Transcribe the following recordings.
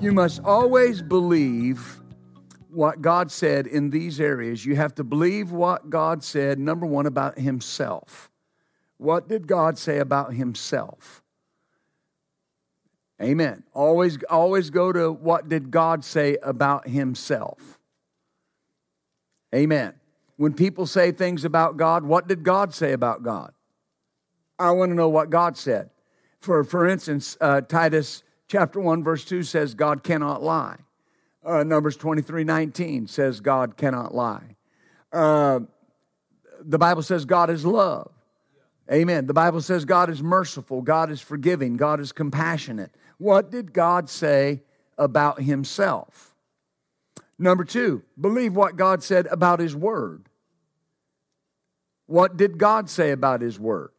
You must always believe what God said in these areas. You have to believe what God said, number one, about Himself. What did God say about Himself? Amen. Always, always go to what did God say about Himself. Amen. When people say things about God, what did God say about God? I want to know what God said. For, for instance, uh, Titus chapter 1, verse 2 says God cannot lie. Uh, Numbers 23 19 says God cannot lie. Uh, the Bible says God is love. Amen. The Bible says God is merciful, God is forgiving, God is compassionate. What did God say about Himself? Number two, believe what God said about His Word. What did God say about His Word?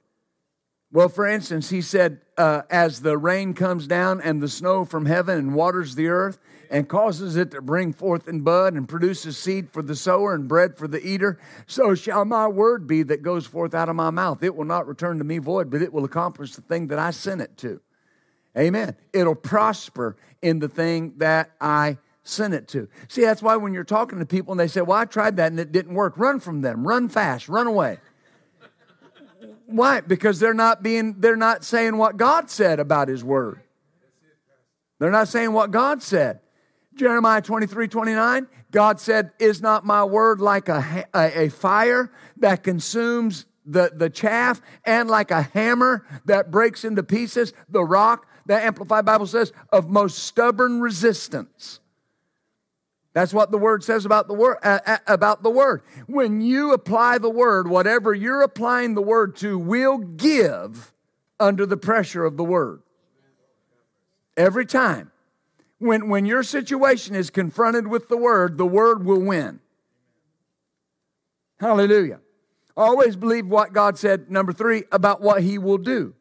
Well, for instance, he said, uh, as the rain comes down and the snow from heaven and waters the earth and causes it to bring forth in bud and produces seed for the sower and bread for the eater, so shall my word be that goes forth out of my mouth. It will not return to me void, but it will accomplish the thing that I sent it to. Amen. It'll prosper in the thing that I sent it to. See, that's why when you're talking to people and they say, Well, I tried that and it didn't work, run from them, run fast, run away. Why? Because they're not being they're not saying what God said about his word. They're not saying what God said. Jeremiah 23, 29, God said, Is not my word like a, a, a fire that consumes the, the chaff and like a hammer that breaks into pieces the rock? The Amplified Bible says, of most stubborn resistance. That's what the word says about the word uh, about the word. When you apply the word, whatever you're applying the word to will give under the pressure of the word. Every time. When when your situation is confronted with the word, the word will win. Hallelujah. Always believe what God said number 3 about what he will do.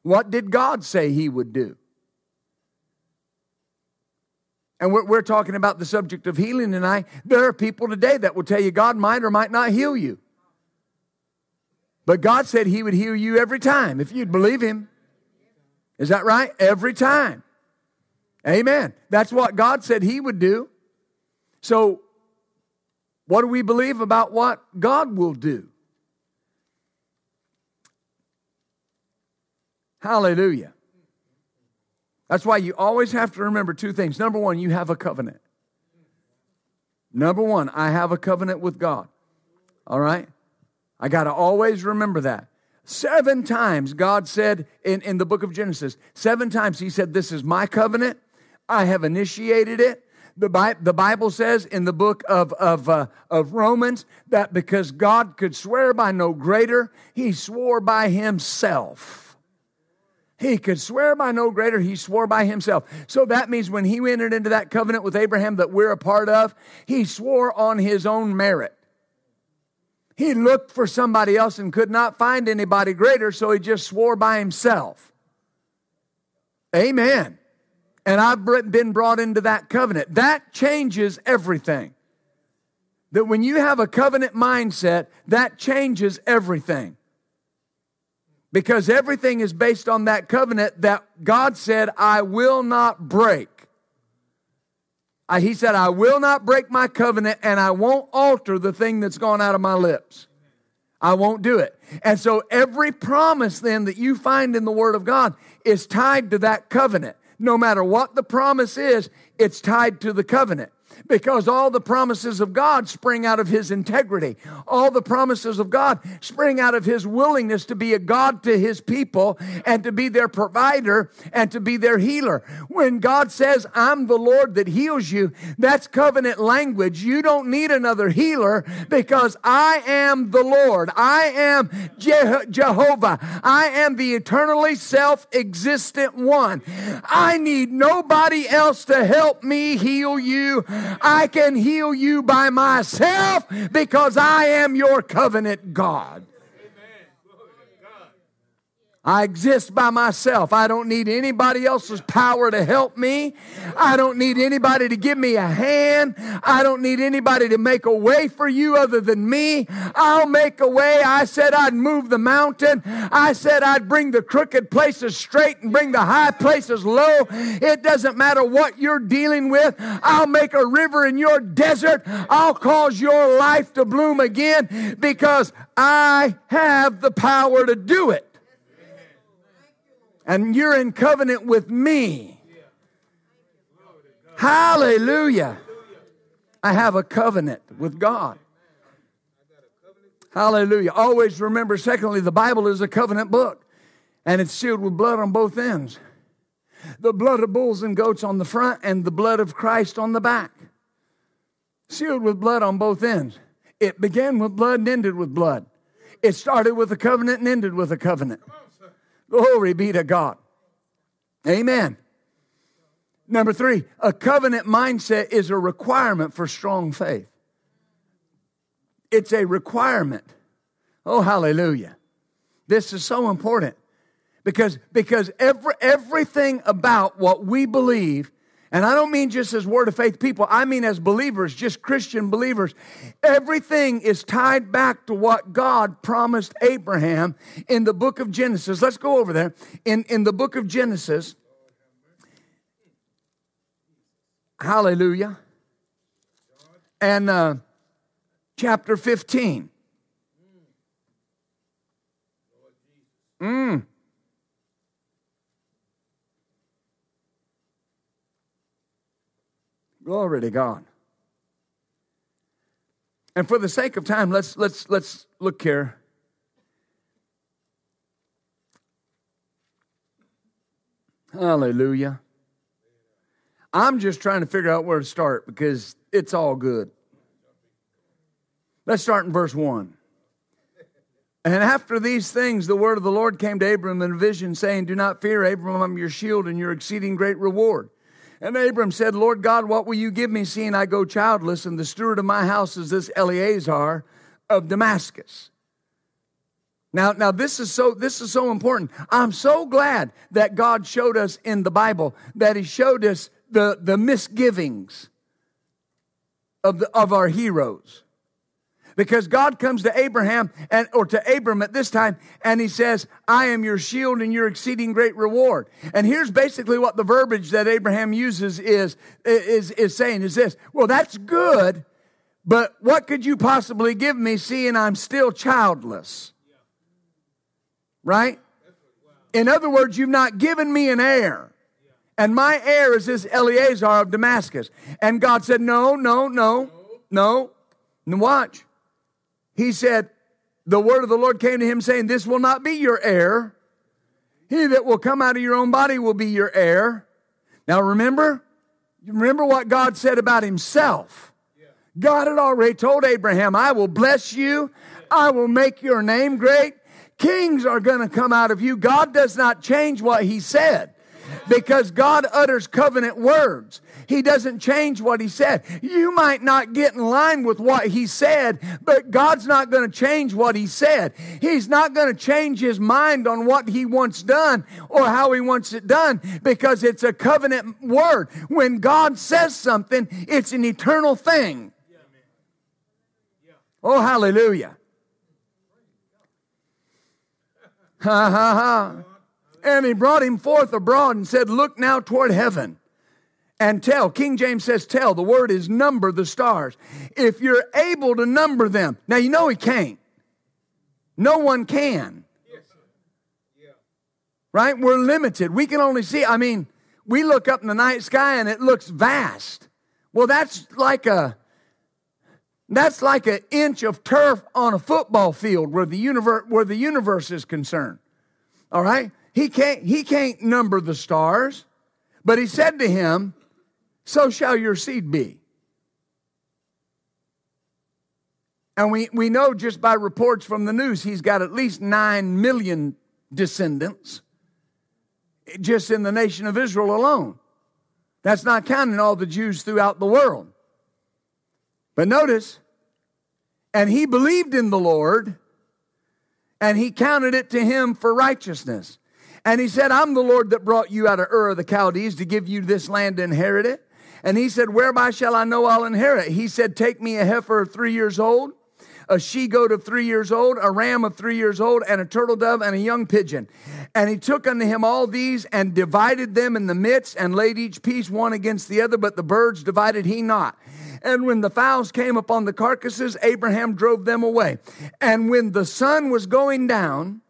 What did God say he would do? And we're, we're, talking about the subject of healing tonight, there are people today that will tell you God might or might not heal you. But God said He would heal you every time if you'd believe Him. Is that right? Every time. Amen. That's what God said He would do. So, what do we believe about what God will do? Hallelujah. That's why you always have to remember two things. Number one, you have a covenant. Number one, I have a covenant with God. All right? I got to always remember that. Seven times God said in, in the book of Genesis, seven times He said, This is my covenant. I have initiated it. The, Bi- the Bible says in the book of, of, uh, of Romans that because God could swear by no greater, He swore by Himself. He could swear by no greater, he swore by himself. So that means when he entered into that covenant with Abraham that we're a part of, he swore on his own merit. He looked for somebody else and could not find anybody greater, so he just swore by himself. Amen. And I've been brought into that covenant. That changes everything. That when you have a covenant mindset, that changes everything because everything is based on that covenant that God said, I will not break. he said, I will not break my covenant and I won't alter the thing that's gone out of my lips. I won't do it. And so every promise then that you find in the Word of God is tied to that covenant. No matter what the promise is, it's tied to the covenant. Because all the promises of God spring out of his integrity. All the promises of God spring out of his willingness to be a God to his people and to be their provider and to be their healer. When God says, I'm the Lord that heals you, that's covenant language. You don't need another healer because I am the Lord. I am Je- Jehovah. I am the eternally self existent one. I need nobody else to help me heal you. I can heal you by myself because I am your covenant God. I exist by myself. I don't need anybody else's power to help me. I don't need anybody to give me a hand. I don't need anybody to make a way for you other than me. I'll make a way. I said I'd move the mountain. I said I'd bring the crooked places straight and bring the high places low. It doesn't matter what you're dealing with. I'll make a river in your desert. I'll cause your life to bloom again because I have the power to do it and you're in covenant with me. Hallelujah. I have a covenant with God. Hallelujah. Always remember, secondly, the Bible is a covenant book and it's sealed with blood on both ends. The blood of bulls and goats on the front and the blood of Christ on the back. Sealed with blood on both ends. It began with blood and ended with blood. It started with a covenant and ended with a covenant. Glory be to God. Amen. Number three, a covenant mindset is a requirement for strong faith. It's a requirement. Oh, hallelujah. This is so important because, because every, everything about what we believe and I don't mean just as word of faith people, I mean as believers, just Christian believers. Everything is tied back to what God promised Abraham in the book of Genesis. Let's go over there. In, in the book of Genesis, hallelujah, and uh, chapter 15. Glory to God. And for the sake of time, let's let's let's look here. Hallelujah. I'm just trying to figure out where to start because it's all good. Let's start in verse 1. And after these things, the word of the Lord came to Abram in a vision, saying, Do not fear, Abram, I'm your shield and your exceeding great reward. And Abram said, Lord God, what will you give me, seeing I go childless, and the steward of my house is this Eliezer of Damascus? Now, now this is so this is so important. I'm so glad that God showed us in the Bible that He showed us the, the misgivings of, the, of our heroes. Because God comes to Abraham and or to Abram at this time and he says, I am your shield and your exceeding great reward. And here's basically what the verbiage that Abraham uses is, is, is saying is this. Well, that's good, but what could you possibly give me seeing I'm still childless? Right? In other words, you've not given me an heir. And my heir is this Eliezer of Damascus. And God said, No, no, no, no. And watch. He said, The word of the Lord came to him saying, This will not be your heir. He that will come out of your own body will be your heir. Now remember, remember what God said about himself. God had already told Abraham, I will bless you, I will make your name great. Kings are going to come out of you. God does not change what he said because God utters covenant words. He doesn't change what He said. You might not get in line with what He said, but God's not going to change what He said. He's not going to change His mind on what He wants done or how He wants it done because it's a covenant word. When God says something, it's an eternal thing. Oh, hallelujah. Ha ha ha. And he brought him forth abroad and said, Look now toward heaven and tell. King James says tell. The word is number the stars. If you're able to number them. Now you know he can't. No one can. Right? We're limited. We can only see, I mean, we look up in the night sky and it looks vast. Well, that's like a that's like an inch of turf on a football field where the universe where the universe is concerned. All right? He can't he can't number the stars, but he said to him, "So shall your seed be." And we, we know just by reports from the news, he's got at least 9 million descendants just in the nation of Israel alone. That's not counting all the Jews throughout the world. But notice, and he believed in the Lord, and he counted it to him for righteousness. And he said, I'm the Lord that brought you out of Ur of the Chaldees to give you this land to inherit it. And he said, Whereby shall I know I'll inherit? He said, Take me a heifer of three years old a she goat of three years old, a ram of three years old, and a turtle dove and a young pigeon. And he took unto him all these and divided them in the midst and laid each piece one against the other, but the birds divided he not. And when the fowls came upon the carcasses, Abraham drove them away. And when the sun was going down,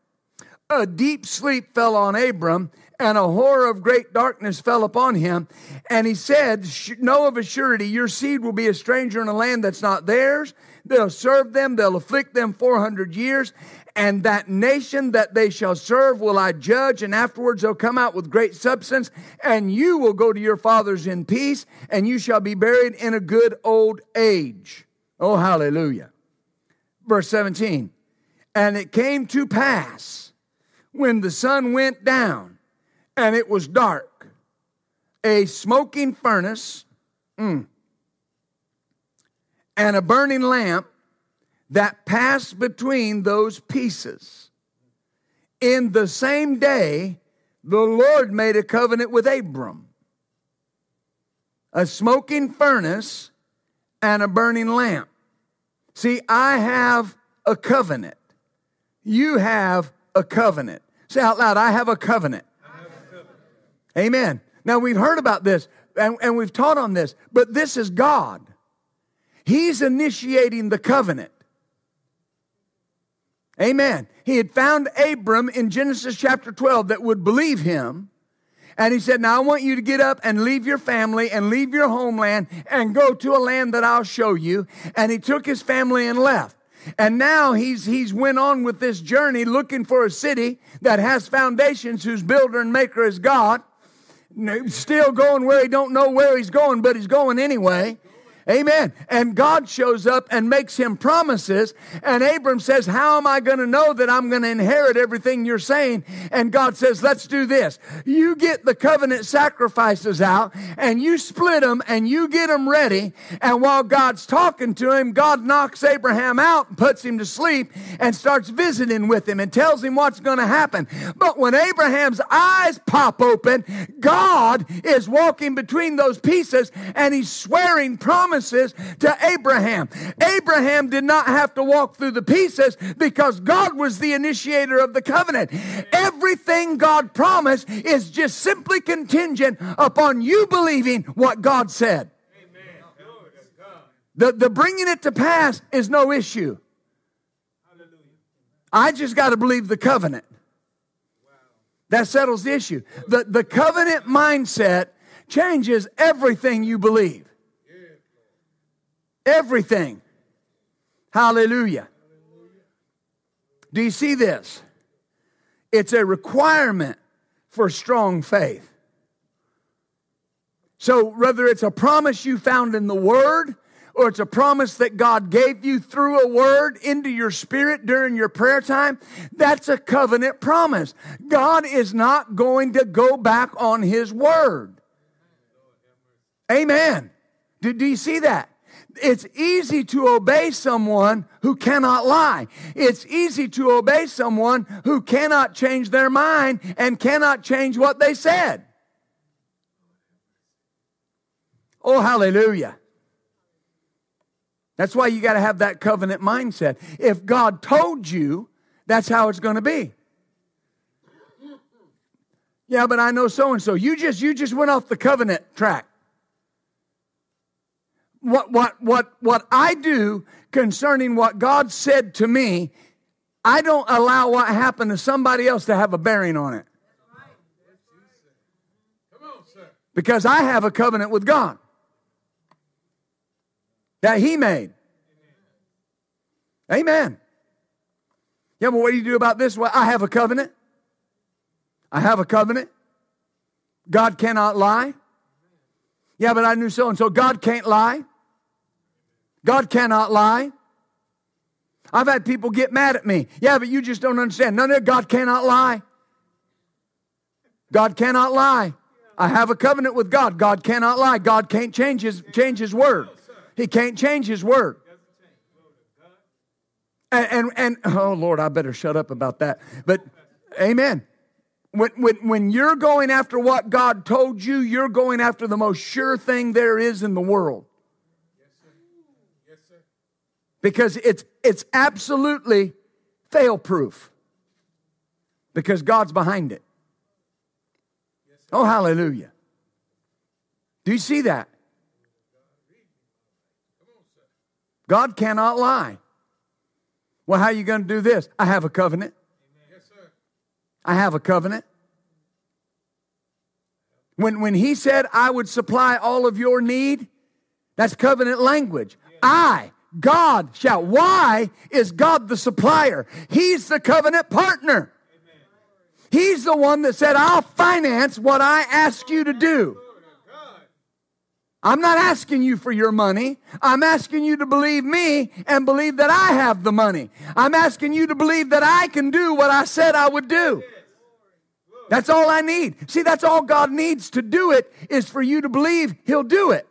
a deep sleep fell on Abram, and a horror of great darkness fell upon him. And he said, Know of a surety, your seed will be a stranger in a land that's not theirs They'll serve them, they'll afflict them 400 years, and that nation that they shall serve will I judge, and afterwards they'll come out with great substance, and you will go to your fathers in peace, and you shall be buried in a good old age. Oh, hallelujah. Verse 17. And it came to pass when the sun went down and it was dark, a smoking furnace. Mm, and a burning lamp that passed between those pieces. In the same day, the Lord made a covenant with Abram a smoking furnace and a burning lamp. See, I have a covenant. You have a covenant. Say out loud, I have a covenant. Have a covenant. Amen. Now, we've heard about this and, and we've taught on this, but this is God. He's initiating the covenant. Amen. He had found Abram in Genesis chapter 12 that would believe him. And he said, Now I want you to get up and leave your family and leave your homeland and go to a land that I'll show you. And he took his family and left. And now he's he's went on with this journey looking for a city that has foundations whose builder and maker is God. Still going where he don't know where he's going, but he's going anyway. Amen. And God shows up and makes him promises. And Abram says, How am I going to know that I'm going to inherit everything you're saying? And God says, Let's do this. You get the covenant sacrifices out and you split them and you get them ready. And while God's talking to him, God knocks Abraham out and puts him to sleep and starts visiting with him and tells him what's going to happen. But when Abraham's eyes pop open, God is walking between those pieces and he's swearing promises promises to Abraham. Abraham did not have to walk through the pieces because God was the initiator of the covenant. Everything God promised is just simply contingent upon you believing what God said. The, the bringing it to pass is no issue. I just got to believe the covenant. That settles the issue. The, the covenant mindset changes everything you believe. Everything. Hallelujah. Do you see this? It's a requirement for strong faith. So, whether it's a promise you found in the Word, or it's a promise that God gave you through a word into your spirit during your prayer time, that's a covenant promise. God is not going to go back on His word. Amen. Do, do you see that? It's easy to obey someone who cannot lie. It's easy to obey someone who cannot change their mind and cannot change what they said. Oh, hallelujah. That's why you got to have that covenant mindset. If God told you, that's how it's going to be. Yeah, but I know so and so. You just you just went off the covenant track what, what, what, what I do concerning what God said to me, I don't allow what happened to somebody else to have a bearing on it. Because I have a covenant with God. that He made. Amen. Yeah, but what do you do about this? Well, I have a covenant. I have a covenant. God cannot lie. Yeah, but I knew so and so. God can't lie. God cannot lie. I've had people get mad at me. Yeah, but you just don't understand. No, no, God cannot lie. God cannot lie. I have a covenant with God. God cannot lie. God can't change his, change his word. He can't change his word. And, and, and, oh Lord, I better shut up about that. But amen. When, when, when you're going after what God told you, you're going after the most sure thing there is in the world. Because it's, it's absolutely fail proof. Because God's behind it. Oh, hallelujah. Do you see that? God cannot lie. Well, how are you going to do this? I have a covenant. I have a covenant. When, when he said, I would supply all of your need, that's covenant language. I, God, shall. Why is God the supplier? He's the covenant partner. He's the one that said, I'll finance what I ask you to do. I'm not asking you for your money. I'm asking you to believe me and believe that I have the money. I'm asking you to believe that I can do what I said I would do. That's all I need. See, that's all God needs to do it is for you to believe He'll do it.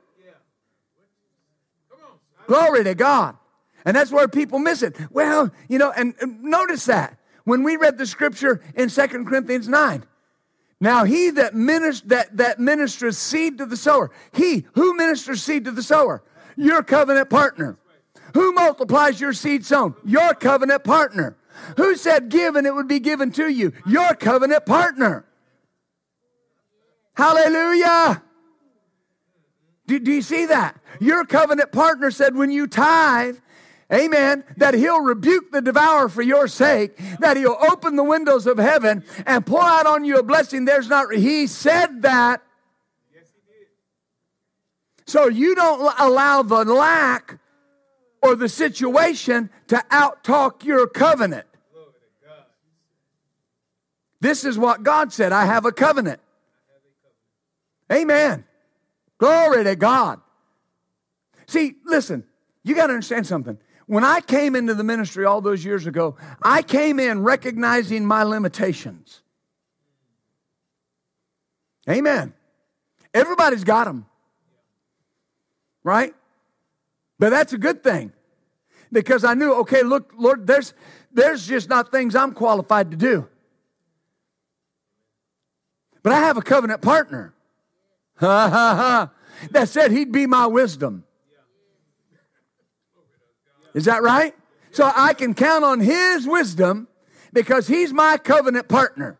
Glory to God. And that's where people miss it. Well, you know, and, notice that when we read the scripture in Second Corinthians 9. Now he that ministers that, that ministers seed to the sower, he who ministers seed to the sower, your covenant partner. Who multiplies your seed sown? Your covenant partner. Who said give and it would be given to you? Your covenant partner. Hallelujah. Do, do you see that? Your covenant partner said when you tithe, Amen. That he'll rebuke the devourer for your sake, that he'll open the windows of heaven and pour out on you a blessing. There's not, he said that. Yes, he did. So you don't allow the lack or the situation to outtalk your covenant. This is what God said I have a covenant. Amen. Glory to God. See, listen, you got to understand something. When I came into the ministry all those years ago, I came in recognizing my limitations. Amen. Everybody's got them. Right? But that's a good thing. Because I knew, okay, look, Lord, there's there's just not things I'm qualified to do. But I have a covenant partner. Ha ha ha. That said he'd be my wisdom. Is that right? So I can count on His wisdom because He's my covenant partner.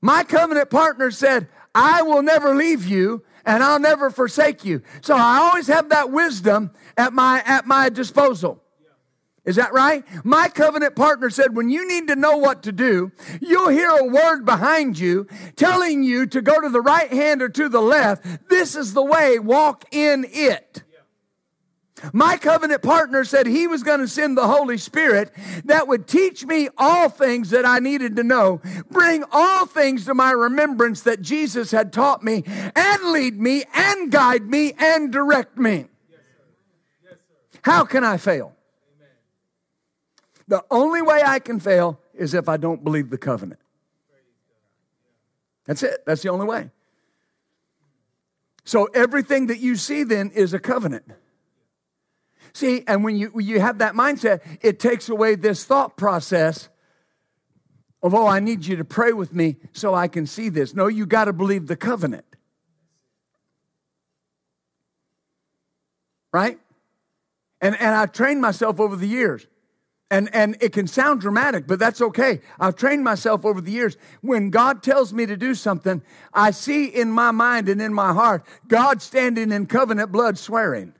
My covenant partner said, I will never leave you and I'll never forsake you. So I always have that wisdom at my, at my disposal. Is that right? My covenant partner said, when you need to know what to do, you'll hear a word behind you telling you to go to the right hand or to the left. This is the way, walk in it. My covenant partner said he was going to send the Holy Spirit that would teach me all things that I needed to know, bring all things to my remembrance that Jesus had taught me, and lead me, and guide me, and direct me. How can I fail? The only way I can fail is if I don't believe the covenant. That's it. That's the only way. So everything that you see then is a covenant. See, and when you, when you have that mindset, it takes away this thought process of, oh, I need you to pray with me so I can see this. No, you got to believe the covenant. Right? And, and I've trained myself over the years. And, and it can sound dramatic, but that's okay. I've trained myself over the years. When God tells me to do something, I see in my mind and in my heart God standing in covenant blood swearing.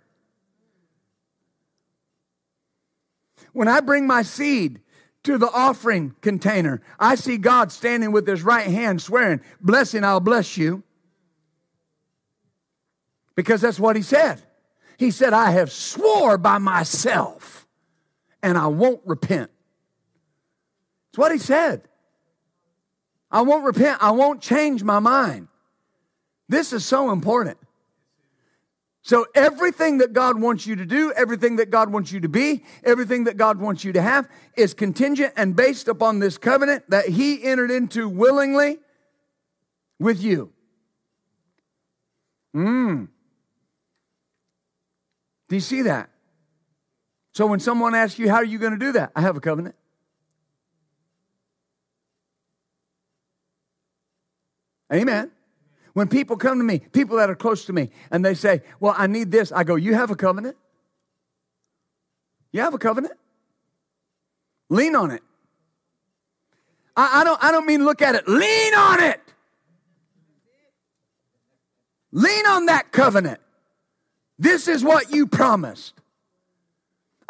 When I bring my seed to the offering container, I see God standing with his right hand swearing, Blessing, I'll bless you. Because that's what he said. He said, I have swore by myself and I won't repent. That's what he said. I won't repent. I won't change my mind. This is so important. So, everything that God wants you to do, everything that God wants you to be, everything that God wants you to have is contingent and based upon this covenant that He entered into willingly with you. Mmm. Do you see that? So, when someone asks you, How are you going to do that? I have a covenant. Amen. When people come to me, people that are close to me, and they say, Well, I need this, I go, You have a covenant? You have a covenant? Lean on it. I, I, don't, I don't mean look at it, lean on it. Lean on that covenant. This is what you promised.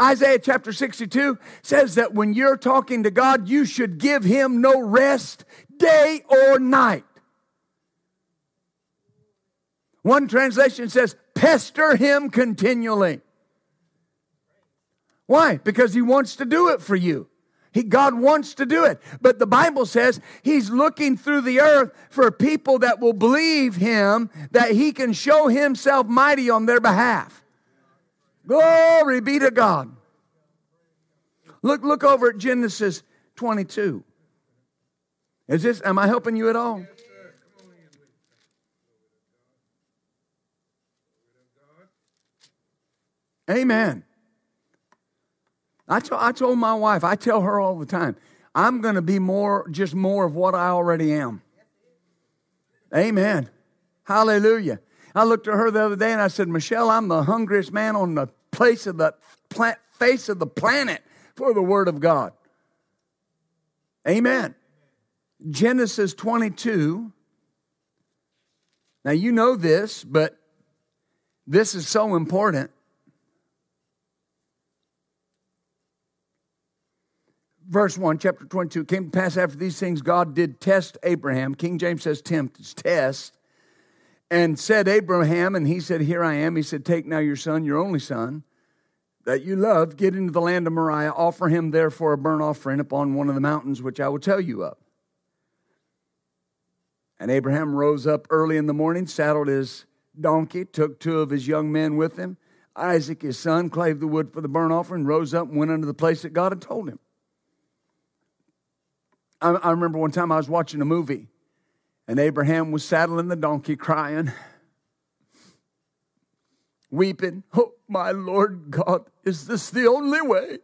Isaiah chapter 62 says that when you're talking to God, you should give him no rest day or night. One translation says, pester him continually. Why? Because he wants to do it for you. He, God wants to do it. But the Bible says he's looking through the earth for people that will believe him that he can show himself mighty on their behalf. Glory be to God. Look, look over at Genesis 22. Is this, am I helping you at all? Amen. I I told my wife, I tell her all the time, I'm going to be more, just more of what I already am. Amen. Hallelujah. I looked at her the other day and I said, Michelle, I'm the hungriest man on the place of the face of the planet for the Word of God. Amen. Genesis 22. Now, you know this, but this is so important. verse 1, chapter 22, came to pass after these things, God did test Abraham. King James says tempt, it's test. And said Abraham, and he said, Here I am. He said, Take now your son, your only son, that you love, get into the land of Moriah, offer him therefore a burnt offering upon one of the mountains which I will tell you of. And Abraham rose up early in the morning, saddled his donkey, took two of his young men with him. Isaac, his son, clave the wood for the burnt offering, rose up and went unto the place that God had told him. I, I remember one time I was watching a movie and Abraham was saddling the donkey crying, weeping. Oh, my Lord God, is this the only way?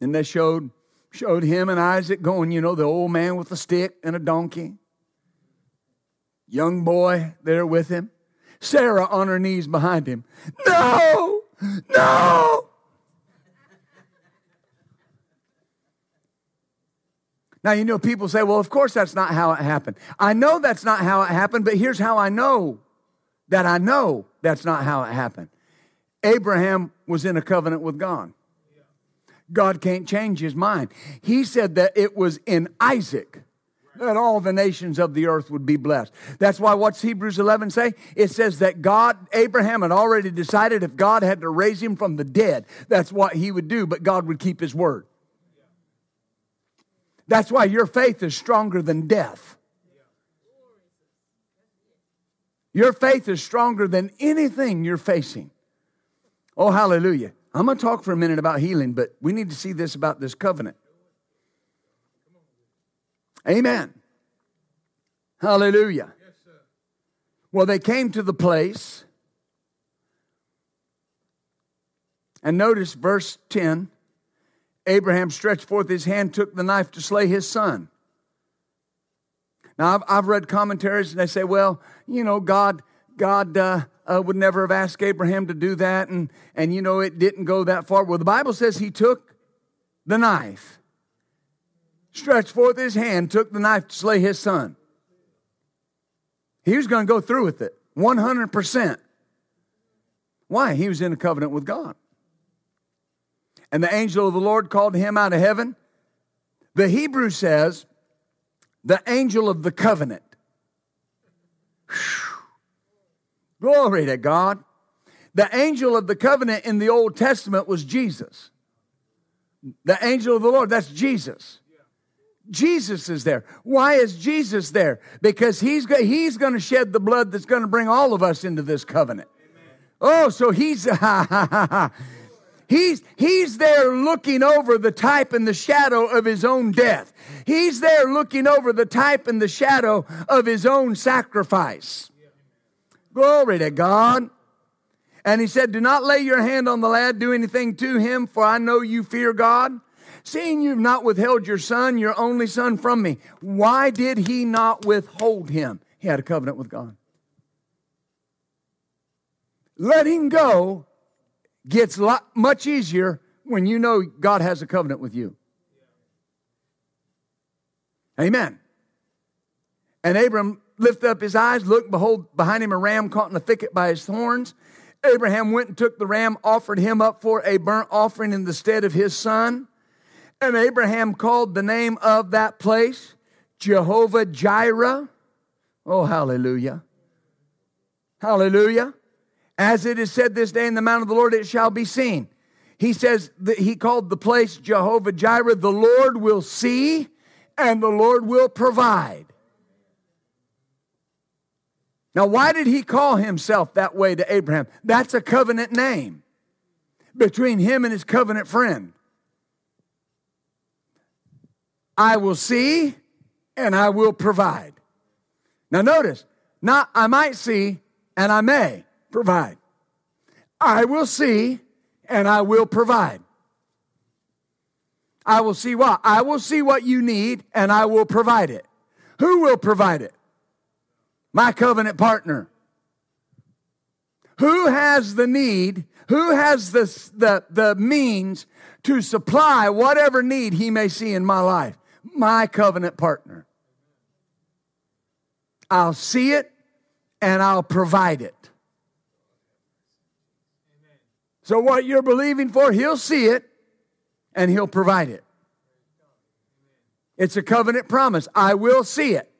And they showed, showed him and Isaac going, you know, the old man with a stick and a donkey. Young boy there with him. Sarah on her knees behind him. No, no. Now, you know, people say, well, of course that's not how it happened. I know that's not how it happened, but here's how I know that I know that's not how it happened. Abraham was in a covenant with God. God can't change his mind. He said that it was in Isaac that all the nations of the earth would be blessed. That's why what's Hebrews 11 say? It says that God, Abraham had already decided if God had to raise him from the dead, that's what he would do, but God would keep his word. That's why your faith is stronger than death. Your faith is stronger than anything you're facing. Oh, hallelujah. I'm going to talk for a minute about healing, but we need to see this about this covenant. Amen. Hallelujah. Well, they came to the place, and notice verse 10 Abraham stretched forth his hand, took the knife to slay his son. Now, I've, I've read commentaries and they say, well, you know, God, God uh, uh, would never have asked Abraham to do that, and, and, you know, it didn't go that far. Well, the Bible says he took the knife, stretched forth his hand, took the knife to slay his son. He was going to go through with it 100%. Why? He was in a covenant with God. And the angel of the Lord called him out of heaven. The Hebrew says, the angel of the covenant. Glory to God. The angel of the covenant in the Old Testament was Jesus. The angel of the Lord, that's Jesus. Jesus is there. Why is Jesus there? Because he's, he's going to shed the blood that's going to bring all of us into this covenant. Oh, so he's he's he's there looking over the type and the shadow of his own death. He's there looking over the type and the shadow of his own sacrifice. Glory to God. And he said, Do not lay your hand on the lad, do anything to him, for I know you fear God. Seeing you've not withheld your son, your only son, from me, why did he not withhold him? He had a covenant with God. Letting go gets lot, much easier when you know God has a covenant with you. Amen. And Abram lifted up his eyes, looked, behold, behind him a ram caught in a thicket by his horns. Abraham went and took the ram, offered him up for a burnt offering in the stead of his son. And Abraham called the name of that place Jehovah Jireh. Oh, hallelujah. Hallelujah. As it is said this day in the mount of the Lord, it shall be seen. He says that he called the place Jehovah Jireh. The Lord will see and the Lord will provide. Now, why did he call himself that way to Abraham? That's a covenant name between him and his covenant friend. I will see and I will provide. Now, notice, not I might see and I may provide. I will see and I will provide. I will see what? I will see what you need and I will provide it. Who will provide it? my covenant partner. Who has the need? Who has the, the, the means to supply whatever need he may see in my life? My covenant partner. I'll see it and I'll provide it. So, what you're believing for, he'll see it and he'll provide it. It's a covenant promise. I will see it.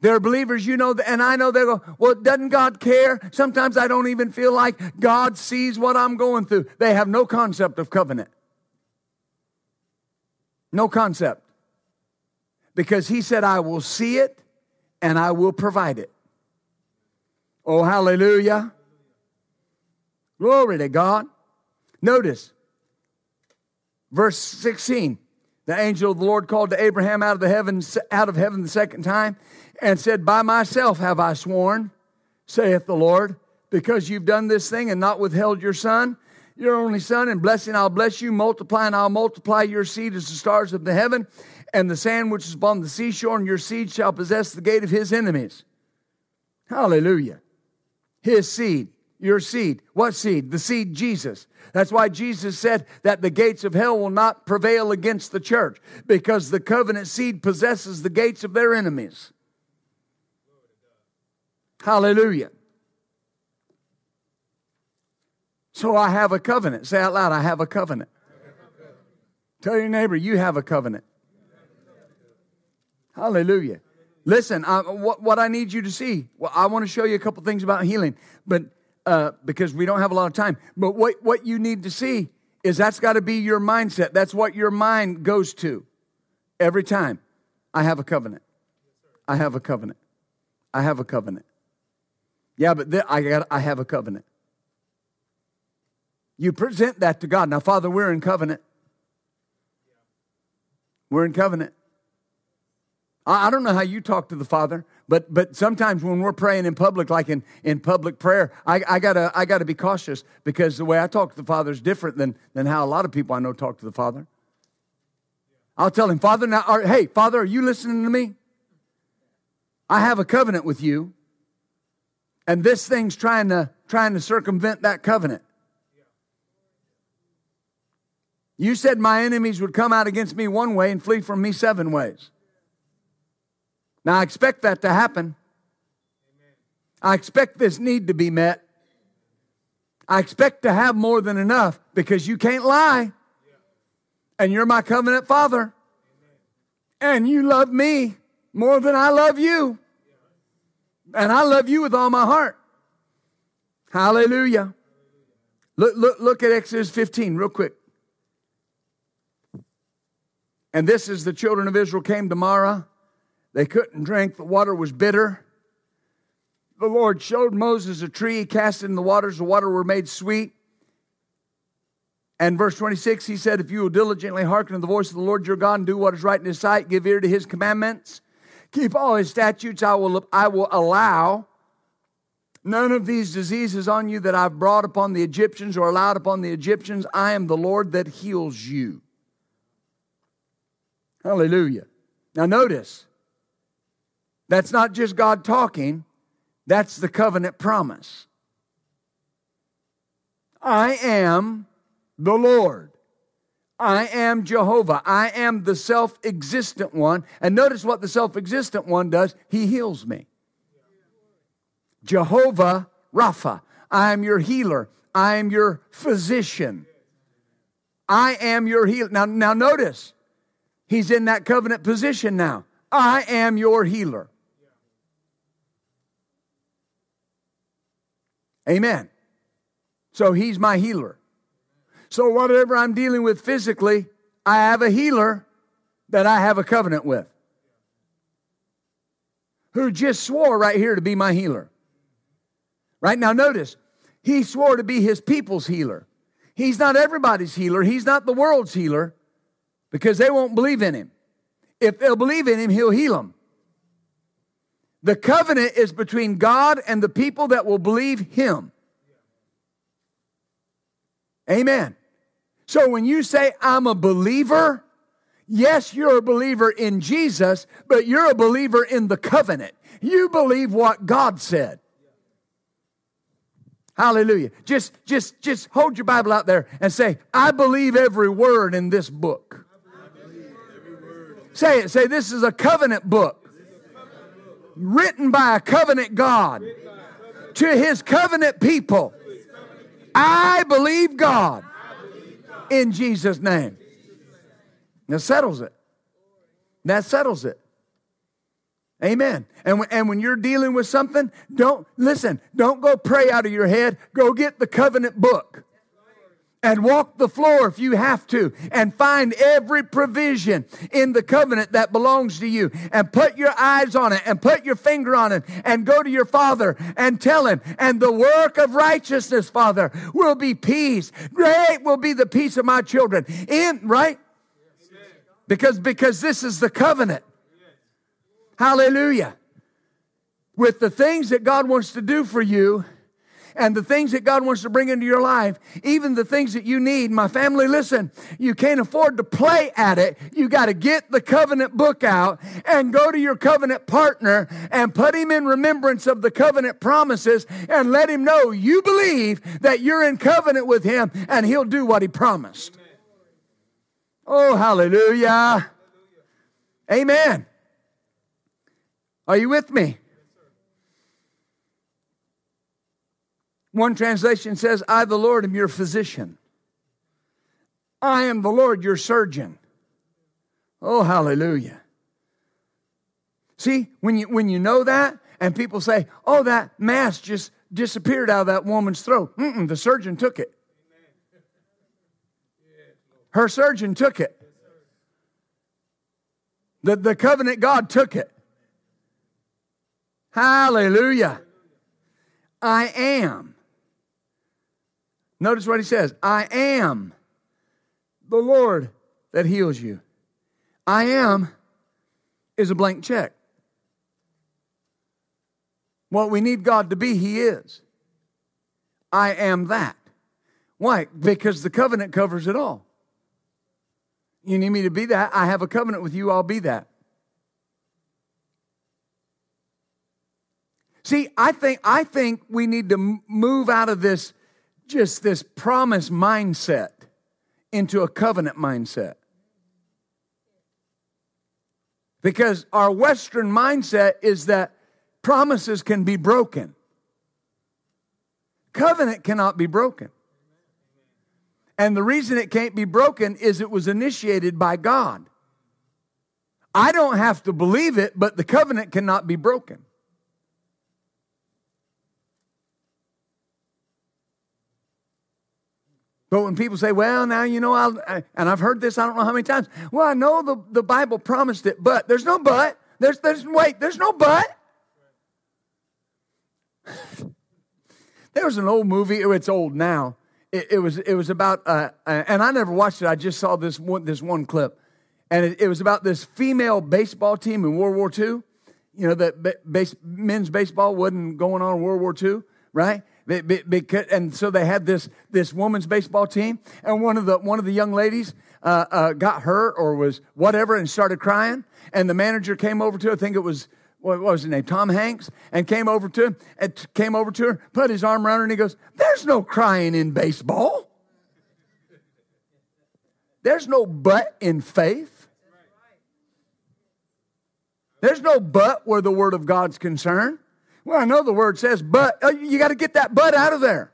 There are believers, you know, and I know they go, well, doesn't God care? Sometimes I don't even feel like God sees what I'm going through. They have no concept of covenant. No concept. Because He said, I will see it and I will provide it. Oh, hallelujah. Glory to God. Notice verse 16. The angel of the Lord called to Abraham out of the heavens, out of heaven the second time and said, By myself have I sworn, saith the Lord, because you've done this thing and not withheld your son, your only son, and blessing I'll bless you, multiply and I'll multiply your seed as the stars of the heaven, and the sand which is upon the seashore, and your seed shall possess the gate of his enemies. Hallelujah. His seed, your seed. What seed? The seed, Jesus. That's why Jesus said that the gates of hell will not prevail against the church, because the covenant seed possesses the gates of their enemies. Hallelujah. So I have a covenant. Say out loud, I have a covenant. Tell your neighbor, you have a covenant. Hallelujah. Listen, I, what, what I need you to see, well, I want to show you a couple things about healing, but uh, because we don't have a lot of time. But what, what you need to see is that's got to be your mindset. That's what your mind goes to every time. I have a covenant. I have a covenant. I have a covenant. Yeah, but th- I, got, I have a covenant. You present that to God. Now, Father, we're in covenant. We're in covenant. I, don't know how you talk to the Father, but but sometimes when we're praying in public, like in, in public prayer, I, I gotta I gotta be cautious because the way I talk to the Father is different than, than how a lot of people I know talk to the Father. I'll tell him, Father, now, hey, Father, are you listening to me? I have a covenant with you. And this thing's trying to trying to circumvent that covenant. You said my enemies would come out against me one way and flee from me seven ways. Now I expect that to happen. I expect this need to be met. I expect to have more than enough because you can't lie. And you're my covenant father. And you love me more than I love you. And I love you with all my heart. Hallelujah. Look, look, look at Exodus 15 real quick. And this is the children of Israel came to Marah. They couldn't drink, the water was bitter. The Lord showed Moses a tree, cast it in the waters, the water were made sweet. And verse 26, he said, If you will diligently hearken to the voice of the Lord your God and do what is right in his sight, give ear to his commandments, keep all his statutes, I will, I will allow none of these diseases on you that I've brought upon the Egyptians or allowed upon the Egyptians. I am the Lord that heals you. Hallelujah. Now, notice, that's not just God talking, that's the covenant promise. I am the Lord. I am Jehovah. I am the self existent one. And notice what the self existent one does He heals me. Jehovah Rapha. I am your healer. I am your physician. I am your healer. Now, now notice, he's in that covenant position now. I am your healer. Amen. So he's my healer. So whatever I'm dealing with physically, I have a healer that I have a covenant with who just swore right here to be my healer. Right now, notice, he swore to be his people's healer. He's not everybody's healer, he's not the world's healer because they won't believe in him. If they'll believe in him, he'll heal them. The covenant is between God and the people that will believe him. Amen. So when you say, I'm a believer, yes, you're a believer in Jesus, but you're a believer in the covenant. You believe what God said. Hallelujah. Just, just, just hold your Bible out there and say, I believe every word in this book. Say it. Say, this is a covenant book written by a covenant God to his covenant people. I believe God in Jesus' name. That settles it. That settles it. Amen. And, and when you're dealing with something, don't, listen, don't go pray out of your head. Go get the covenant book and walk the floor if you have to and find every provision in the covenant that belongs to you and put your eyes on it and put your finger on it and go to your father and tell him and the work of righteousness father will be peace. Great will be the peace of my children. In right? Because because this is the covenant. Hallelujah. With the things that God wants to do for you and the things that God wants to bring into your life, even the things that you need. My family, listen, you can't afford to play at it. You got to get the covenant book out and go to your covenant partner and put him in remembrance of the covenant promises and let him know you believe that you're in covenant with him and he'll do what he promised. Oh, hallelujah. Amen. Are you with me? One translation says, I, the Lord, am your physician. I am the Lord, your surgeon. Oh, hallelujah. See, when you, when you know that, and people say, oh, that mass just disappeared out of that woman's throat. Mm-mm, the surgeon took it. Her surgeon took it. The, the covenant God took it. Hallelujah. I am Notice what he says I am the Lord that heals you. I am is a blank check. What we need God to be, He is. I am that. Why? Because the covenant covers it all. You need me to be that? I have a covenant with you, I'll be that. See, I think I think we need to move out of this just this promise mindset into a covenant mindset. Because our Western mindset is that promises can be broken, covenant cannot be broken. And the reason it can't be broken is it was initiated by God. I don't have to believe it, but the covenant cannot be broken. But when people say, well, now, you know, I'll, I, and I've heard this I don't know how many times. Well, I know the, the Bible promised it, but there's no but. There's, there's, wait, there's no but. there was an old movie, it's old now. It, it was, it was about, uh, uh, and I never watched it, I just saw this one, this one clip. And it, it was about this female baseball team in World War II. You know, that base, men's baseball wasn't going on in World War II, right? Because, and so they had this this woman's baseball team, and one of the one of the young ladies uh, uh, got hurt or was whatever and started crying, and the manager came over to. I think it was what was his name, Tom Hanks, and came over to him and came over to her, put his arm around her, and he goes, "There's no crying in baseball. There's no but in faith. There's no but where the word of God's concerned." Well, I know the word says but. Uh, you got to get that but out of there.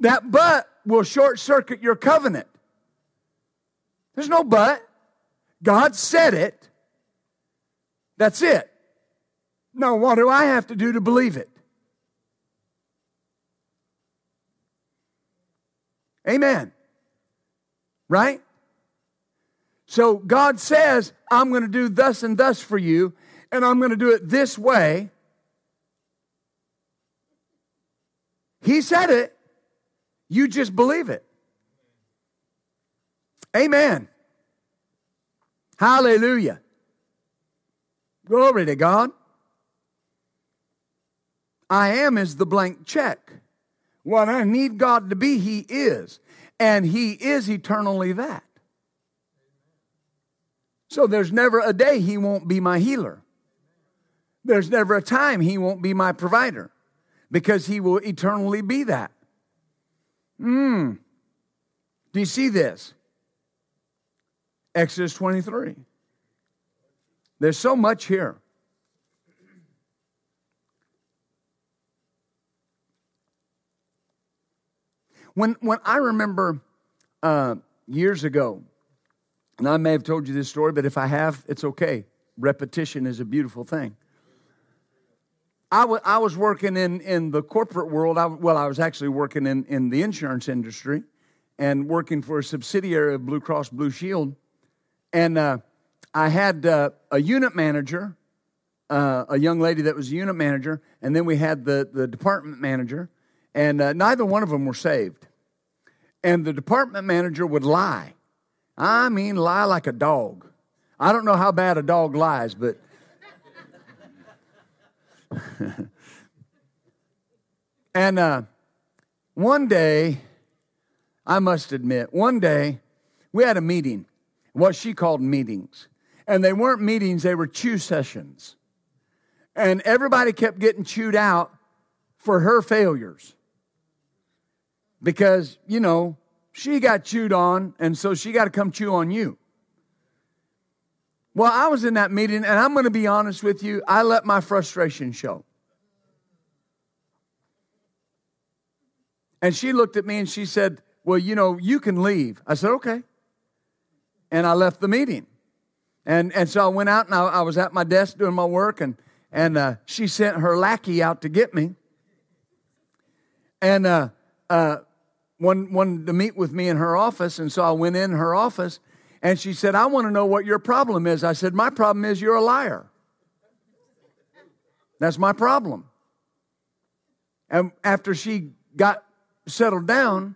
That but will short circuit your covenant. There's no but. God said it. That's it. Now, what do I have to do to believe it? Amen. Right? So God says, I'm going to do thus and thus for you, and I'm going to do it this way. He said it. You just believe it. Amen. Hallelujah. Glory to God. I am is the blank check. What I need God to be, He is. And He is eternally that. So there's never a day He won't be my healer. There's never a time He won't be my provider because he will eternally be that. Hmm. Do you see this? Exodus 23. There's so much here. When, when I remember uh, years ago, and I may have told you this story, but if I have, it's okay. Repetition is a beautiful thing. I, w- I was working in, in the corporate world. I, well, I was actually working in, in the insurance industry and working for a subsidiary of Blue Cross Blue Shield. And uh, I had uh, a unit manager, uh, a young lady that was a unit manager, and then we had the, the department manager, and uh, neither one of them were saved. And the department manager would lie. I mean, lie like a dog. I don't know how bad a dog lies, but and uh, one day, I must admit, one day we had a meeting, what she called meetings. And they weren't meetings, they were chew sessions. And everybody kept getting chewed out for her failures. Because, you know, she got chewed on, and so she got to come chew on you. Well, I was in that meeting, and I'm going to be honest with you, I let my frustration show. And she looked at me and she said, Well, you know, you can leave. I said, Okay. And I left the meeting. And, and so I went out and I, I was at my desk doing my work, and, and uh, she sent her lackey out to get me. And uh, uh, one, wanted to meet with me in her office. And so I went in her office and she said, I want to know what your problem is. I said, My problem is you're a liar. That's my problem. And after she got settled down,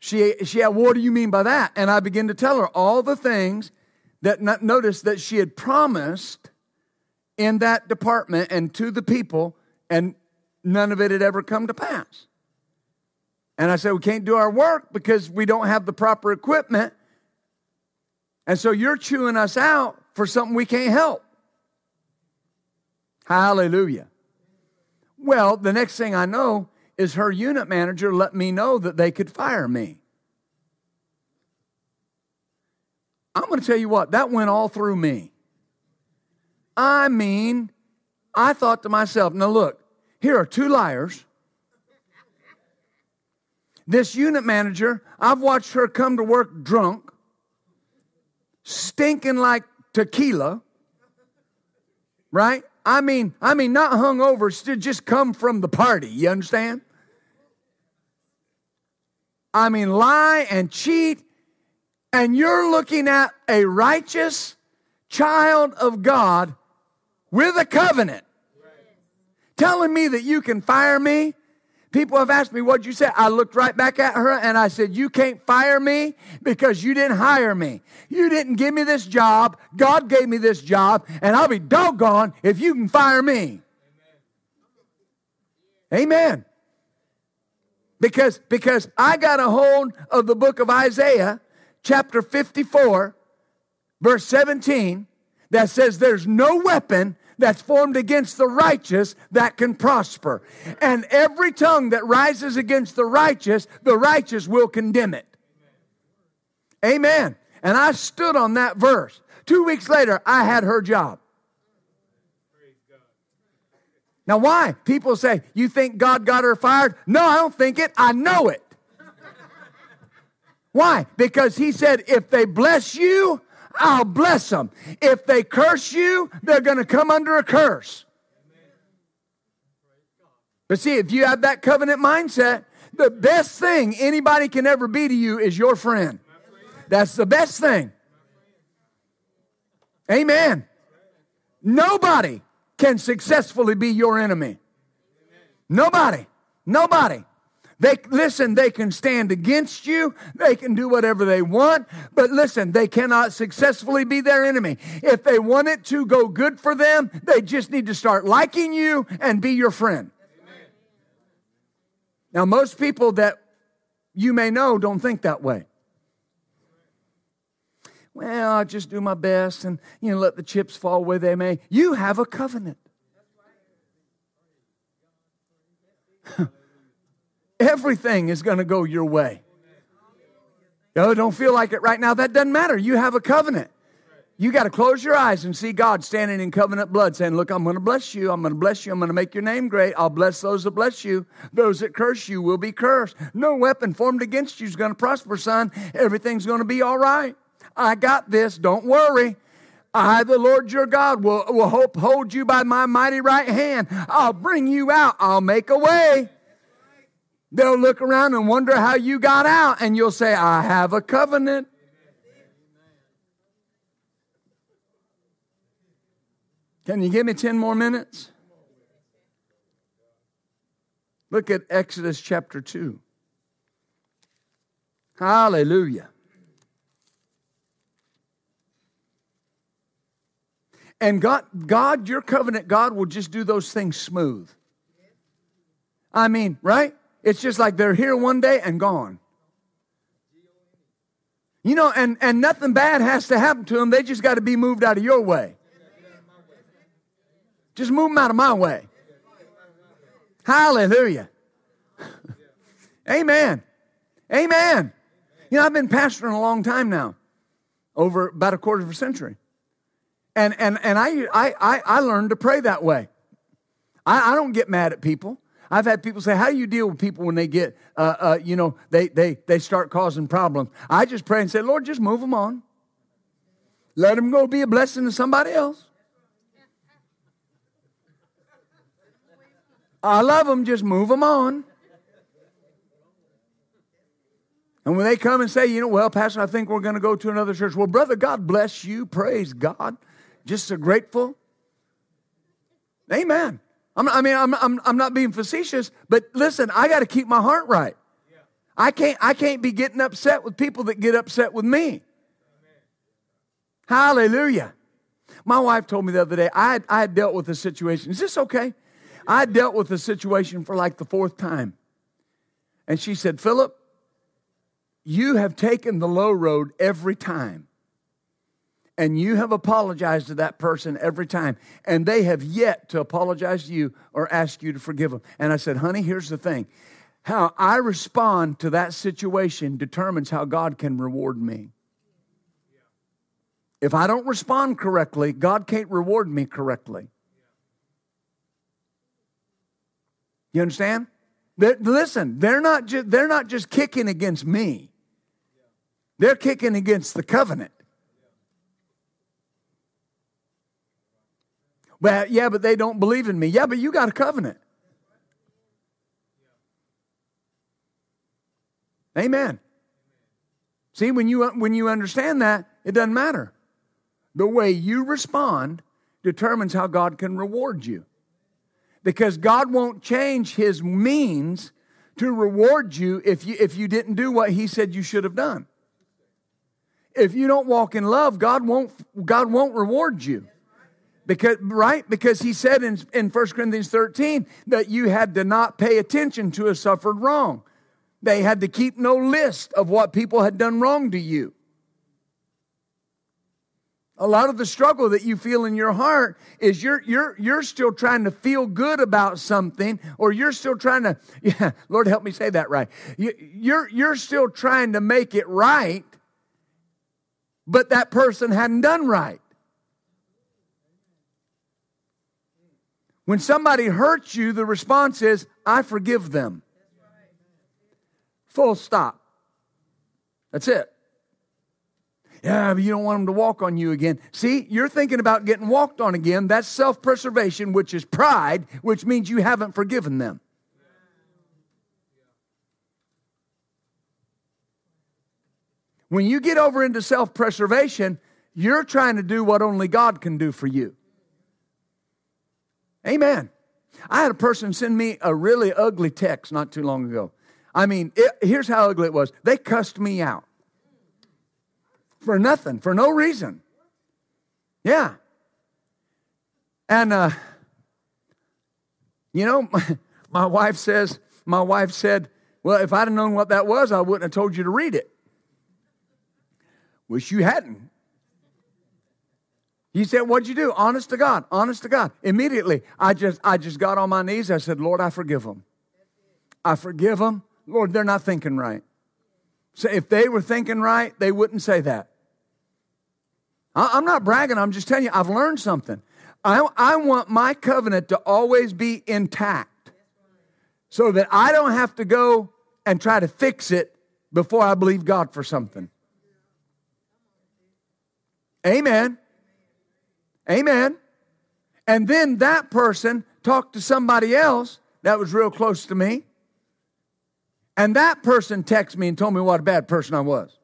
she, she had, What do you mean by that? And I began to tell her all the things that notice that she had promised in that department and to the people, and none of it had ever come to pass. And I said, We can't do our work because we don't have the proper equipment and so you're chewing us out for something we can't help. Hallelujah. Well, the next thing I know is her unit manager let me know that they could fire me. I'm going to tell you what, that went all through me. I mean, I thought to myself, now look, here are two liars. This unit manager, I've watched her come to work drunk stinking like tequila, right? I mean, I mean, not hungover, still just come from the party. You understand? I mean, lie and cheat, and you're looking at a righteous child of God with a covenant telling me that you can fire me. People have asked me, What'd you say? I looked right back at her and I said, You can't fire me because you didn't hire me. You didn't give me this job. God gave me this job, and I'll be doggone if you can fire me. Amen. Because, because I got a hold of the book of Isaiah, chapter 54, verse 17, that says, There's no weapon that's formed against the righteous that can prosper. And every tongue that rises against the righteous, the righteous will condemn it. Amen. And I stood on that verse. Two weeks later, I had her job. Now, why? People say, You think God got her fired? No, I don't think it. I know it. Why? Because He said, If they bless you, I'll bless them. If they curse you, they're going to come under a curse. But see, if you have that covenant mindset, the best thing anybody can ever be to you is your friend. That's the best thing. Amen. Nobody can successfully be your enemy. Nobody. Nobody. They listen, they can stand against you, they can do whatever they want, but listen, they cannot successfully be their enemy. If they want it to go good for them, they just need to start liking you and be your friend. Amen. Now, most people that you may know don't think that way. Well, I just do my best and you know let the chips fall where they may. You have a covenant. Everything is going to go your way. Oh, don't feel like it right now. That doesn't matter. You have a covenant. You got to close your eyes and see God standing in covenant blood saying, Look, I'm going to bless you. I'm going to bless you. I'm going to make your name great. I'll bless those that bless you. Those that curse you will be cursed. No weapon formed against you is going to prosper, son. Everything's going to be all right. I got this. Don't worry. I, the Lord your God, will, will hope, hold you by my mighty right hand. I'll bring you out. I'll make a way. They'll look around and wonder how you got out, and you'll say, I have a covenant. Can you give me 10 more minutes? Look at Exodus chapter 2. Hallelujah. And God, God, your covenant God will just do those things smooth. I mean, right? It's just like they're here one day and gone. You know, and, and nothing bad has to happen to them. They just got to be moved out of your way. Just move them out of my way. Hallelujah. Amen. Amen. You know, I've been pastoring a long time now, over about a quarter of a century. And, and, and I, I, I learned to pray that way. I, I don't get mad at people. I've had people say, "How do you deal with people when they get, uh, uh, you know, they they they start causing problems?" I just pray and say, "Lord, just move them on. Let them go be a blessing to somebody else." I love them. Just move them on. And when they come and say, you know, well, Pastor, I think we're going to go to another church. Well, brother, God bless you. Praise God. Just so grateful. Amen. I'm, I mean, I'm, I'm, I'm not being facetious, but listen, I got to keep my heart right. I can't, I can't be getting upset with people that get upset with me. Hallelujah. My wife told me the other day, I had, I had dealt with a situation. Is this okay? I dealt with a situation for like the fourth time. And she said, Philip, you have taken the low road every time and you have apologized to that person every time, and they have yet to apologize to you or ask you to forgive them. And I said, honey, here's the thing how I respond to that situation determines how God can reward me. If I don't respond correctly, God can't reward me correctly. You understand? They're, listen, they're not, ju- they're not just kicking against me, they're kicking against the covenant. Well, yeah, but they don't believe in me. Yeah, but you got a covenant. Amen. See, when you, when you understand that, it doesn't matter. The way you respond determines how God can reward you. Because God won't change his means to reward you if you, if you didn't do what he said you should have done. If you don't walk in love, God won't, God won't reward you. Because, right? Because he said in, in 1 Corinthians 13 that you had to not pay attention to a suffered wrong. They had to keep no list of what people had done wrong to you. A lot of the struggle that you feel in your heart is you're, you're, you're still trying to feel good about something, or you're still trying to, yeah, Lord help me say that right. You, you're, you're still trying to make it right, but that person hadn't done right. When somebody hurts you, the response is, I forgive them. Full stop. That's it. Yeah, but you don't want them to walk on you again. See, you're thinking about getting walked on again. That's self preservation, which is pride, which means you haven't forgiven them. When you get over into self preservation, you're trying to do what only God can do for you. Amen. I had a person send me a really ugly text not too long ago. I mean, it, here's how ugly it was. They cussed me out for nothing, for no reason. Yeah. And, uh, you know, my, my wife says, my wife said, well, if I'd have known what that was, I wouldn't have told you to read it. Wish you hadn't. He said, What'd you do? Honest to God, honest to God. Immediately, I just I just got on my knees. I said, Lord, I forgive them. I forgive them. Lord, they're not thinking right. So if they were thinking right, they wouldn't say that. I'm not bragging, I'm just telling you, I've learned something. I, I want my covenant to always be intact so that I don't have to go and try to fix it before I believe God for something. Amen. Amen. And then that person talked to somebody else that was real close to me. And that person texted me and told me what a bad person I was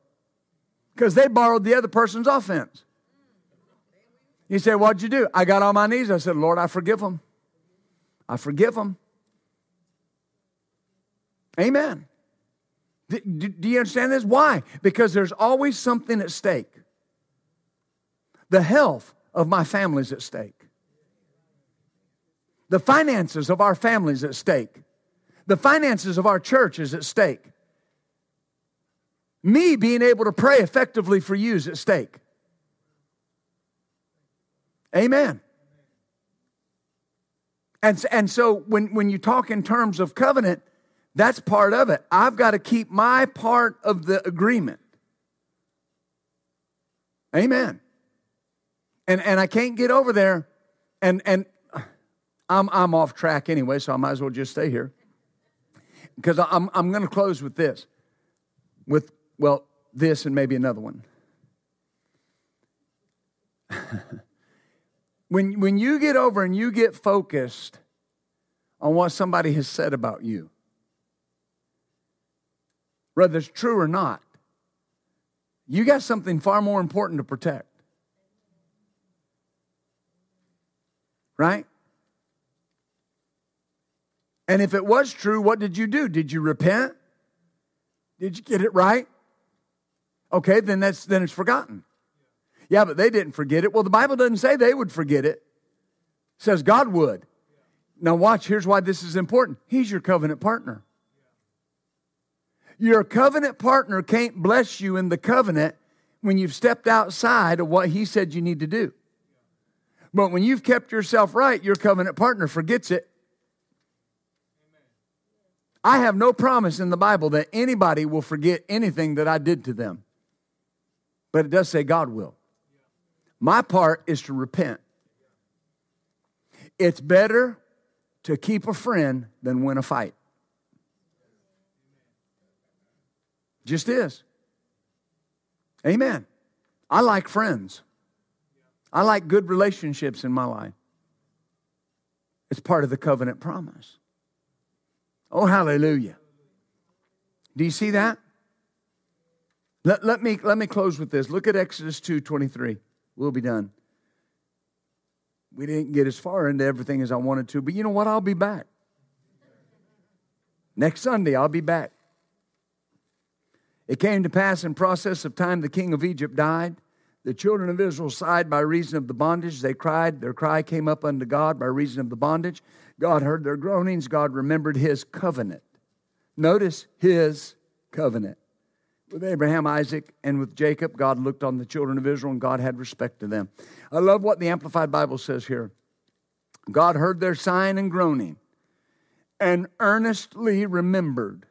because they borrowed the other person's offense. He said, What'd you do? I got on my knees. I said, Lord, I forgive them. I forgive them. Amen. Do, do you understand this? Why? Because there's always something at stake. The health of my family is at stake. The finances of our families at stake. The finances of our church is at stake. Me being able to pray effectively for you is at stake. Amen. And, and so when, when you talk in terms of covenant, that's part of it. I've got to keep my part of the agreement. Amen. And, and I can't get over there. And, and I'm, I'm off track anyway, so I might as well just stay here. Because I'm, I'm going to close with this. With, well, this and maybe another one. when, when you get over and you get focused on what somebody has said about you, whether it's true or not, you got something far more important to protect. Right? And if it was true, what did you do? Did you repent? Did you get it right? Okay, then that's then it's forgotten. Yeah, but they didn't forget it. Well, the Bible doesn't say they would forget it. It says God would. Now watch, here's why this is important. He's your covenant partner. Your covenant partner can't bless you in the covenant when you've stepped outside of what he said you need to do. But when you've kept yourself right, your covenant partner forgets it. I have no promise in the Bible that anybody will forget anything that I did to them. But it does say God will. My part is to repent. It's better to keep a friend than win a fight. Just is. Amen. I like friends. I like good relationships in my life. It's part of the covenant promise. Oh, hallelujah. Do you see that? Let, let, me, let me close with this. Look at Exodus 2 23. We'll be done. We didn't get as far into everything as I wanted to, but you know what? I'll be back. Next Sunday, I'll be back. It came to pass in process of time the king of Egypt died. The children of Israel sighed by reason of the bondage. They cried. Their cry came up unto God by reason of the bondage. God heard their groanings. God remembered his covenant. Notice his covenant. With Abraham, Isaac, and with Jacob, God looked on the children of Israel and God had respect to them. I love what the Amplified Bible says here. God heard their sighing and groaning and earnestly remembered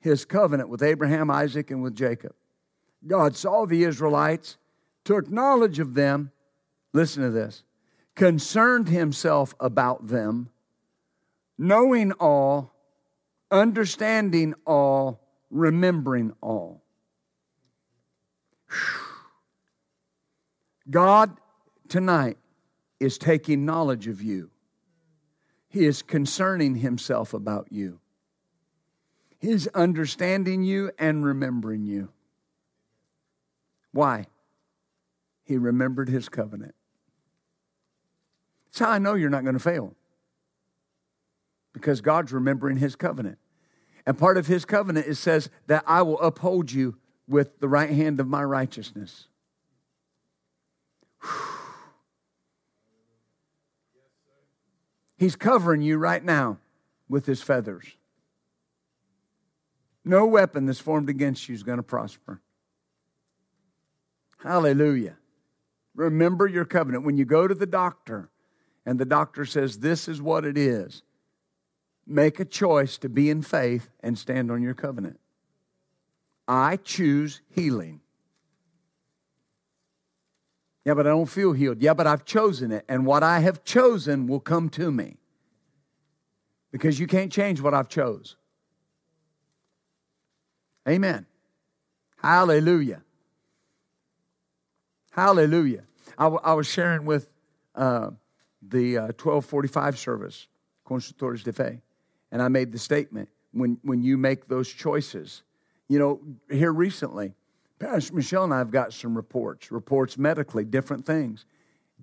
his covenant with Abraham, Isaac, and with Jacob. God saw the Israelites, took knowledge of them, listen to this, concerned himself about them, knowing all, understanding all, remembering all. God tonight is taking knowledge of you he is concerning himself about you. He's understanding you and remembering you. Why? He remembered his covenant. That's how I know you're not going to fail. Because God's remembering his covenant. And part of his covenant it says that I will uphold you with the right hand of my righteousness. Whew. He's covering you right now with his feathers. No weapon that's formed against you is going to prosper. Hallelujah. Remember your covenant. When you go to the doctor and the doctor says, This is what it is, make a choice to be in faith and stand on your covenant. I choose healing. Yeah, but I don't feel healed. Yeah, but I've chosen it. And what I have chosen will come to me. Because you can't change what I've chose. Amen. Hallelujah. Hallelujah. I, w- I was sharing with uh, the uh, 1245 service, de Fe, and I made the statement when, when you make those choices. You know, here recently, Pastor Michelle and I have got some reports, reports medically, different things.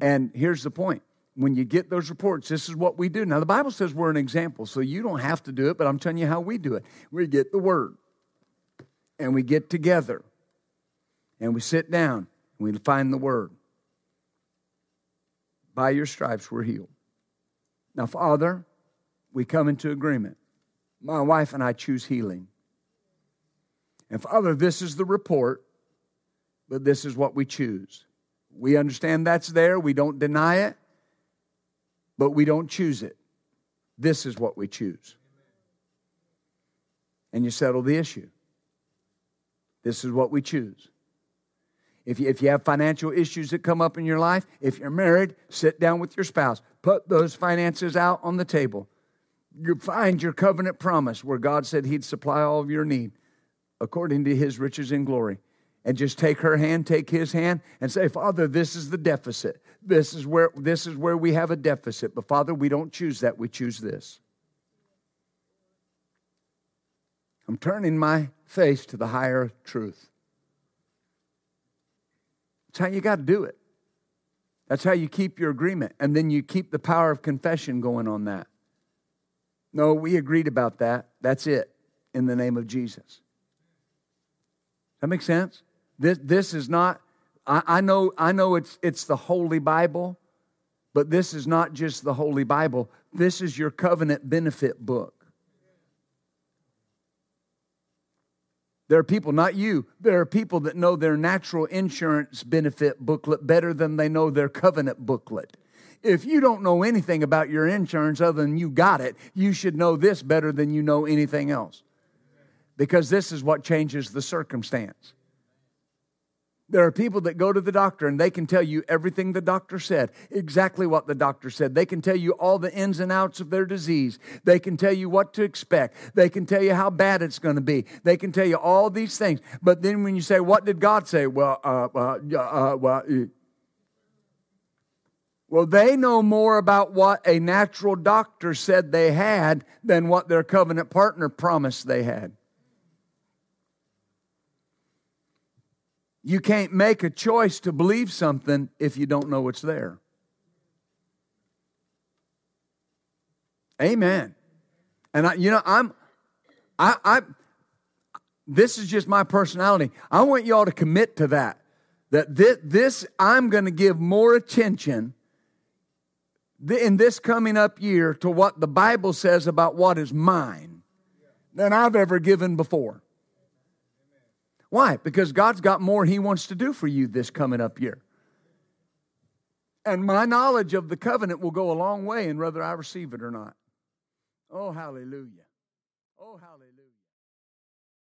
And here's the point when you get those reports, this is what we do. Now, the Bible says we're an example, so you don't have to do it, but I'm telling you how we do it. We get the Word, and we get together, and we sit down, we find the Word. By your stripes, we're healed. Now, Father, we come into agreement. My wife and I choose healing. And Father, this is the report but this is what we choose. We understand that's there, we don't deny it, but we don't choose it. This is what we choose. And you settle the issue. This is what we choose. If you, if you have financial issues that come up in your life, if you're married, sit down with your spouse. Put those finances out on the table. You find your covenant promise where God said He'd supply all of your need according to His riches in glory and just take her hand, take his hand, and say, Father, this is the deficit. This is where this is where we have a deficit. But Father, we don't choose that, we choose this. I'm turning my face to the higher truth. That's how you got to do it. That's how you keep your agreement. And then you keep the power of confession going on that. No, we agreed about that. That's it in the name of Jesus. That makes sense? This, this is not, I, I, know, I know it's, it's the Holy Bible, but this is not just the Holy Bible. This is your covenant benefit book. There are people, not you, there are people that know their natural insurance benefit booklet better than they know their covenant booklet. If you don't know anything about your insurance other than you got it, you should know this better than you know anything else. Because this is what changes the circumstance. There are people that go to the doctor and they can tell you everything the doctor said, exactly what the doctor said. They can tell you all the ins and outs of their disease. They can tell you what to expect. They can tell you how bad it's going to be. They can tell you all these things. But then when you say, What did God say? Well, uh, uh, uh, well, uh, well, they know more about what a natural doctor said they had than what their covenant partner promised they had. You can't make a choice to believe something if you don't know it's there. Amen. And I, you know, I'm, I, I, this is just my personality. I want y'all to commit to that. That this, this I'm going to give more attention in this coming up year to what the Bible says about what is mine than I've ever given before. Why? Because God's got more He wants to do for you this coming up year. And my knowledge of the covenant will go a long way in whether I receive it or not. Oh, hallelujah. Oh, hallelujah.